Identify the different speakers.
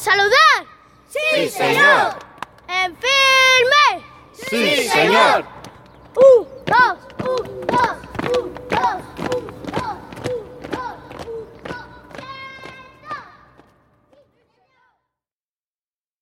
Speaker 1: saludar? Sí, señor. ¿En firme? Sí, señor.